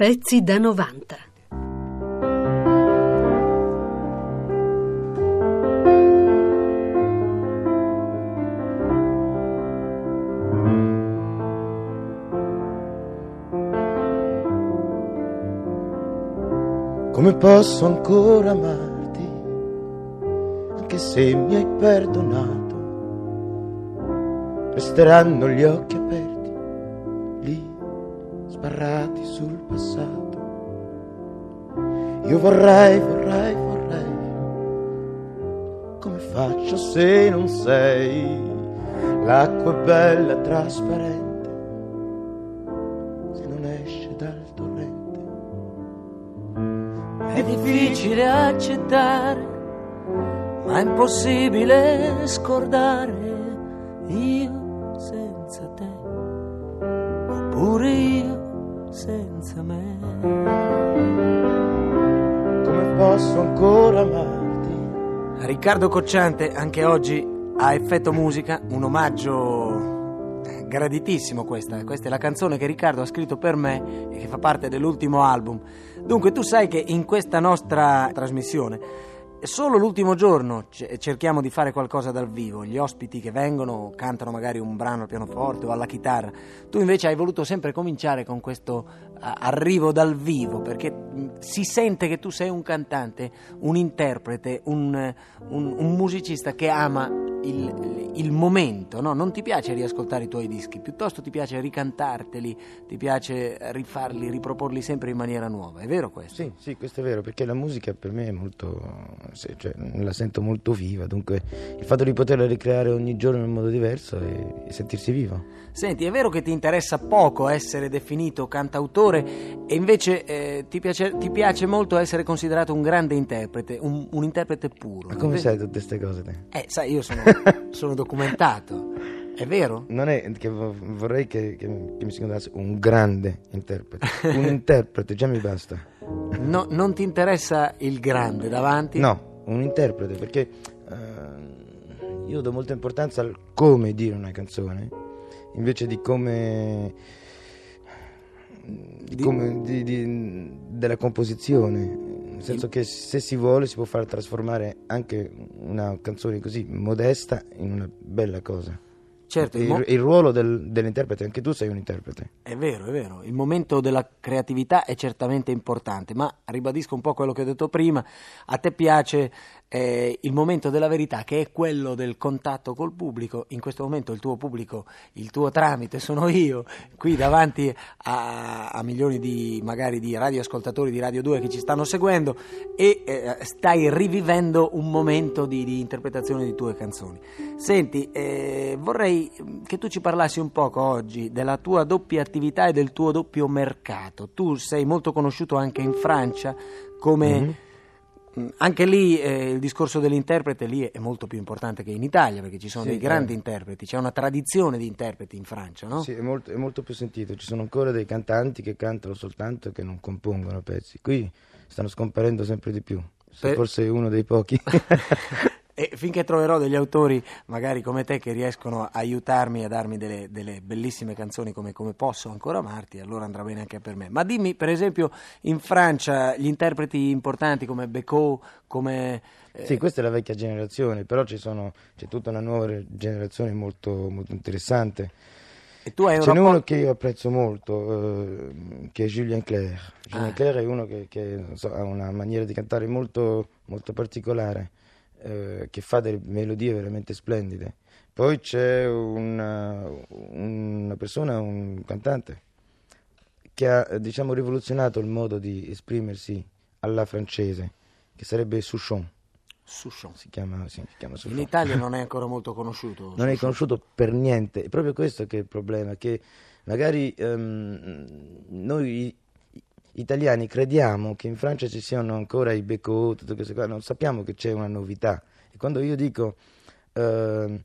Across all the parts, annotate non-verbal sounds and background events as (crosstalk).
Pezzi da 90. Come posso ancora amarti, anche se mi hai perdonato? Resteranno gli occhi aperti, sbarrati sul passato. Io vorrei, vorrei, vorrei, come faccio se non sei? L'acqua bella, trasparente, se non esce dal torrente. È difficile accettare, ma è impossibile scordare io senza te, oppure io senza me. Come posso ancora amarti? Riccardo Cocciante, anche oggi a effetto musica, un omaggio graditissimo questa. Questa è la canzone che Riccardo ha scritto per me e che fa parte dell'ultimo album. Dunque, tu sai che in questa nostra trasmissione solo l'ultimo giorno cerchiamo di fare qualcosa dal vivo. Gli ospiti che vengono cantano magari un brano al pianoforte o alla chitarra. Tu invece hai voluto sempre cominciare con questo arrivo dal vivo perché si sente che tu sei un cantante, un interprete, un, un- un musicista che ama il, il momento. no? Non ti piace riascoltare i tuoi dischi, piuttosto ti piace ricantarteli, ti piace rifarli, riproporli sempre in maniera nuova. È vero questo? Sì, sì, questo è vero, perché la musica per me è molto, cioè, la sento molto viva, dunque il fatto di poterla ricreare ogni giorno in un modo diverso e sentirsi vivo. Senti, è vero che ti interessa poco essere definito cantautore e invece eh, ti, piace, ti piace molto essere considerato un grande interprete, un, un interprete puro. Ma come sai tutte queste cose te? Eh, sai, io sono, (laughs) sono documentato. È vero? Non è che vo- vorrei che, che mi che mi si considerasse un grande interprete, un (laughs) interprete già mi basta. No, non ti interessa il grande davanti? No, un interprete, perché eh, io do molta importanza al come dire una canzone, invece di come... di come- di- di- della composizione. Nel senso che se si vuole si può far trasformare anche una canzone così modesta in una bella cosa. Certo, il il, mo- il ruolo del- dell'interprete, anche tu sei un interprete. È vero, è vero, il momento della creatività è certamente importante, ma ribadisco un po' quello che ho detto prima, a te piace eh, il momento della verità che è quello del contatto col pubblico, in questo momento il tuo pubblico, il tuo tramite sono io, qui davanti a, a milioni di magari di radioascoltatori di Radio 2 che ci stanno seguendo e eh, stai rivivendo un momento di, di interpretazione di tue canzoni. Senti, eh, vorrei che tu ci parlassi un poco oggi della tua doppia attività e del tuo doppio mercato. Tu sei molto conosciuto anche in Francia come... Mhm. Anche lì eh, il discorso dell'interprete lì è molto più importante che in Italia perché ci sono Sì, dei grandi eh. interpreti, c'è una tradizione di interpreti in Francia, no? Sì, è molto, è molto più sentito. Ci sono ancora dei cantanti che cantano soltanto e che non compongono pezzi. Qui stanno scomparendo sempre di più. Per- forse uno dei pochi. (laughs) E finché troverò degli autori, magari come te, che riescono a aiutarmi a darmi delle, delle bellissime canzoni come, come posso ancora amarti, allora andrà bene anche per me. Ma dimmi, per esempio, in Francia gli interpreti importanti come Becot, come... eh, Sì, questa è la vecchia generazione, però ci sono, c'è tutta una nuova generazione molto, molto interessante. e tu hai un Ce n'è rapporto- uno che io apprezzo molto, eh, che è Julien Clerc. Julien Ah. Clerc è uno che, che, so, ha una maniera di cantare molto, molto particolare, eh, che fa delle melodie veramente splendide. Poi c'è una, una persona, un cantante, che ha eh, diciamo, rivoluzionato il modo di esprimersi alla francese, che sarebbe Souchon. Souchon. Si chiama, sì, si chiama In Souchon. Italia non è ancora molto conosciuto. non è Souchon. conosciuto per niente. È proprio questo che è il problema, che magari ehm, noi italiani crediamo che in Francia ci siano ancora i Becot, tutte queste cose, non sappiamo che c'è una novità. E quando io dico ehm,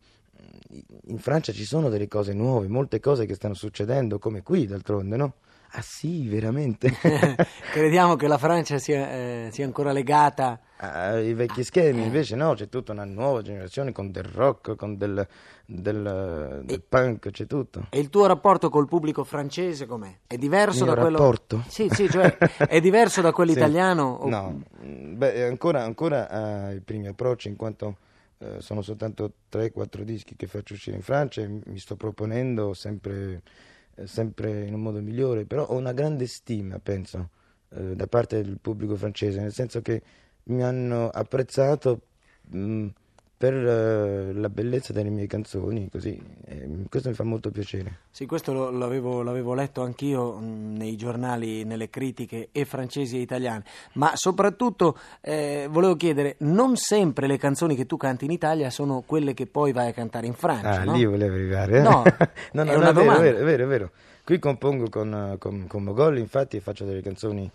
in Francia ci sono delle cose nuove, molte cose che stanno succedendo, come qui d'altronde, no? Ah sì, veramente. (laughs) Crediamo che la Francia sia, eh, sia ancora legata ai vecchi schemi, invece no, c'è tutta una nuova generazione con del rock, con del, del, del punk, c'è tutto. E il tuo rapporto col pubblico francese com'è? È diverso Il da quello... rapporto? Sì, sì, cioè è diverso da quello (laughs) Sì. italiano? o- No, beh, ancora, ancora ai primi approcci, in quanto eh, sono soltanto 3-4 dischi che faccio uscire in Francia e mi sto proponendo sempre, eh, sempre in un modo migliore, però ho una grande stima, penso, eh, da parte del pubblico francese, nel senso che mi hanno apprezzato mm, per eh, la bellezza delle mie canzoni, così, e questo mi fa molto piacere. Sì, questo lo- l'avevo, l'avevo letto anch'io mh, nei giornali, nelle critiche e francesi e italiane, ma soprattutto eh, volevo chiedere, non sempre le canzoni che tu canti in Italia sono quelle che poi vai a cantare in Francia, Ah, no? lì volevo arrivare. eh? No, (laughs) no, no, è no, una è vero, vero, è vero, è vero. Qui compongo con, eh, con, con Mogol, infatti, e faccio delle canzoni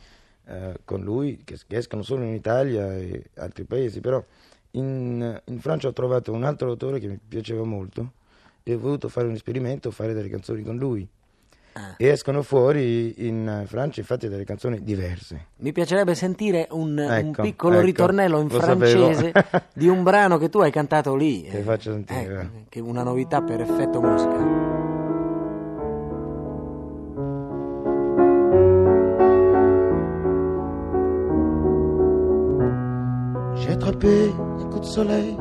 eh, con lui che, che escono solo in Italia e altri paesi, però in, in Francia ho trovato un altro autore che mi piaceva molto e ho voluto fare un esperimento, fare delle canzoni con lui. Ah. E escono fuori in eh, Francia, infatti, delle canzoni diverse. Mi piacerebbe sentire un, un Ecco, piccolo ecco, ritornello in francese (laughs) di un brano che tu hai cantato lì. Che eh. faccio sentire, Ecco, va. che è una novità per effetto musica. J'ai attrapé un coup soleil,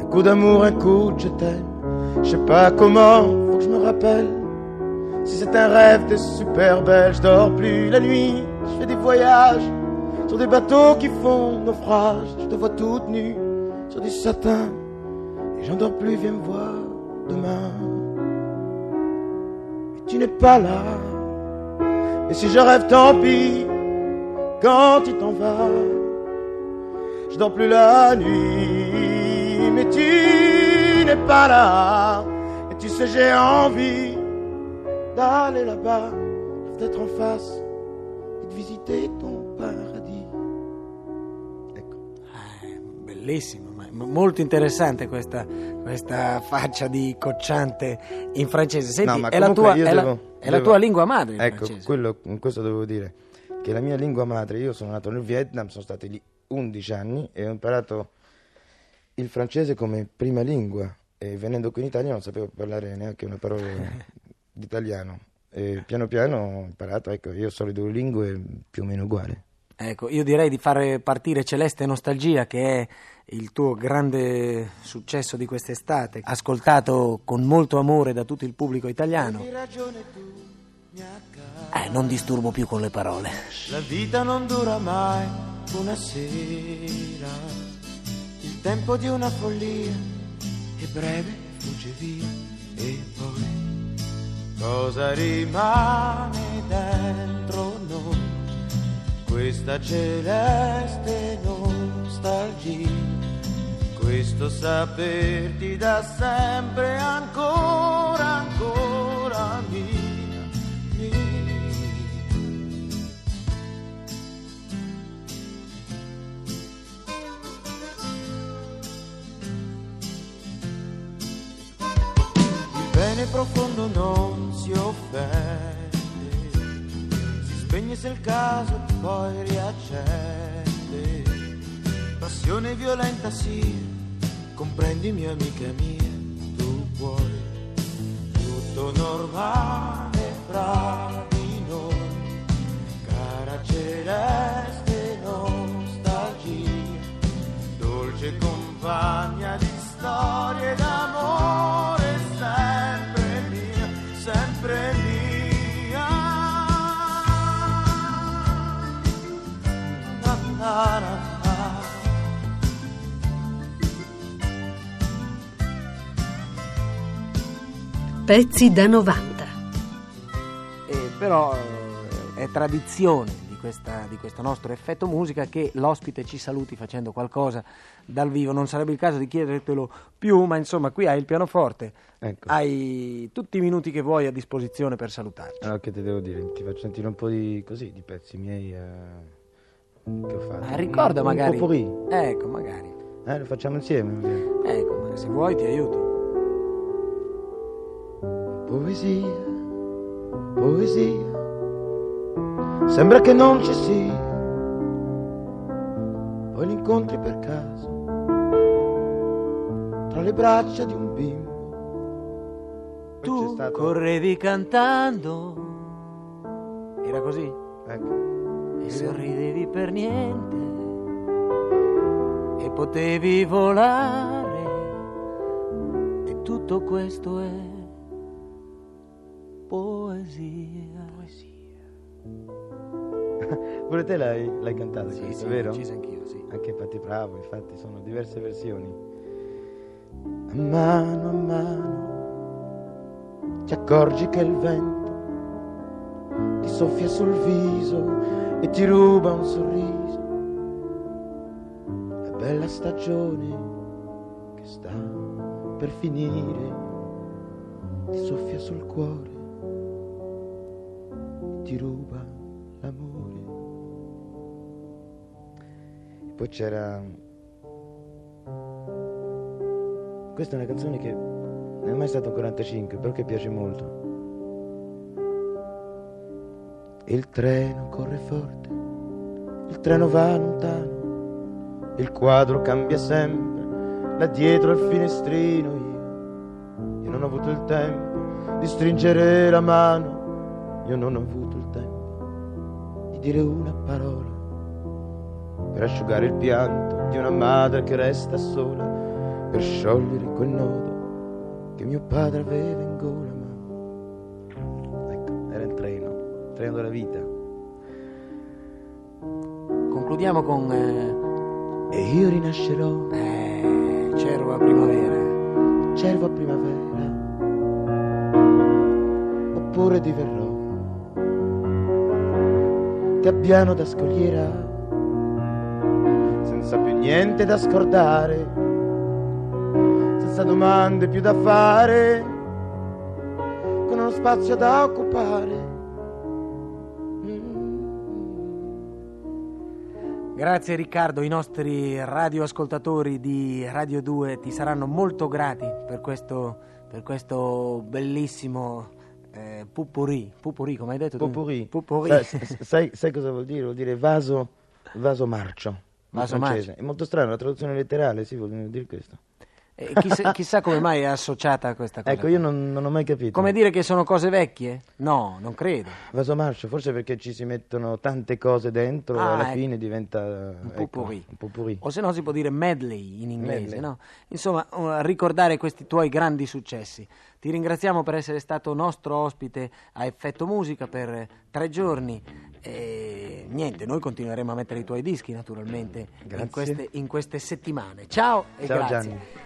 un coup d'amour, un coup de je t'aime. Je sais pas comment, faut que je me rappelle. Si c'est un rêve, t'es super belle. Je dors plus la nuit, je fais des voyages sur des bateaux qui font naufrage. Je te vois toute nue sur du satin et j'en dors plus. Viens me voir demain. Tu n'es pas là. Et si je rêve, tant pis. Quand tu t'en vas. Je dors plus la nuit, mais tu n'es pas là. Et tu sais, j'ai envie d'aller là-bas, peut-être en face, et de visiter ton paradis. Ecco. Eh, bellissimo, molto interessante questa, questa faccia di cocciante in francese. Senti, No, ma è, la tua, io è la- devo- è la devo- tua lingua madre Ecco, quello, questo dovevo dire, che la mia lingua madre, io sono nato nel Vietnam, sono stati lì 11 anni e ho imparato il francese come prima lingua e venendo qui in Italia non sapevo parlare neanche una parola (laughs) di italiano e piano piano ho imparato, ecco, io so le due lingue più o meno uguali. Ecco, io direi di fare partire Celeste Nostalgia, che è il tuo grande successo di quest'estate, ascoltato con molto amore da tutto il pubblico italiano. Eh, non disturbo più con le parole. La vita non dura mai una sera, il tempo di una follia è breve, fugge via. E poi cosa rimane dentro noi? Questa celeste nostalgia, questo saperti da sempre ancora, ancora Bene profondo non si offende, si spegne se il caso poi riaccende. Passione violenta sì, comprendimi amica mia, tu puoi, tutto normale fra di noi, cara celeste nostalgia dolce compagna di storie d'amore, Pezzi da 90. Eh, però eh, è tradizione di, questa- di questo nostro effetto musica che l'ospite ci saluti facendo qualcosa dal vivo. Non sarebbe il caso di chiedertelo più, ma insomma qui hai il pianoforte, Ecco. hai tutti i minuti che vuoi a disposizione per salutarci. Allora, che ti devo dire? Ti faccio sentire un po' di così, di pezzi miei eh, che ho fatto. Ma ricorda Un- magari... Un potpourri. Ecco, magari. Eh, lo facciamo insieme. magari. Ecco, se vuoi ti aiuto. Poesia, poesia, sembra che non ci sia, poi li incontri per caso tra le braccia di un bimbo. Tu stato- correvi cantando, era così, Ecco. e sorridevi per niente, e potevi volare, e tutto questo è poesia. (laughs) Pure te l'hai, l'hai cantata, Sì, questo, sì, vero? uccisa anch'io, sì. Anche infatti bravo, infatti sono diverse versioni. A mano a mano ti accorgi che il vento ti soffia sul viso e ti ruba un sorriso. La bella stagione che sta per finire ti soffia sul cuore ti ruba l'amore. E poi c'era. Questa è una canzone che non è mai stato un 45, però che piace molto. Il treno corre forte, il treno va lontano, il quadro cambia sempre, là dietro al finestrino io, io non ho avuto il tempo di stringere la mano, io non ho avuto il tempo di dire una parola per asciugare il pianto di una madre che resta sola, per sciogliere quel nodo che mio padre aveva in gola. Ma ecco, era il treno, il treno della vita. Concludiamo con eh, E io rinascerò, eh, Cervo a primavera. cervo a primavera, oppure diverrò gabbiano da scogliera, senza più niente da scordare, senza domande più da fare, con uno spazio da occupare. Mm. Grazie Riccardo, i nostri radioascoltatori di Radio 2 ti saranno molto grati per questo, per questo bellissimo eh, pupurri, pupurri come hai detto tu? Potpourri. Pupurri. Sai, sai- sai cosa vuol dire? Vuol dire vaso, vaso marcio. Vaso marcio. È molto strano, la traduzione letterale, sì, vuol dire questo. Eh, chissà, chissà come mai è associata a questa cosa. Ecco, io non, non ho mai capito. Come dire che sono cose vecchie? No, non credo. Vaso marcio, forse perché ci si mettono tante cose dentro e Ah, alla ecco. fine diventa Un ecco, potpourri. un potpourri. O se no si può dire medley in inglese, Medley. no? Insomma, uh, ricordare questi tuoi grandi successi. Ti ringraziamo per essere stato nostro ospite a Effetto Musica per tre giorni. E niente, noi continueremo a mettere i tuoi dischi naturalmente in queste, in queste settimane. Ciao e Ciao grazie. Gianni.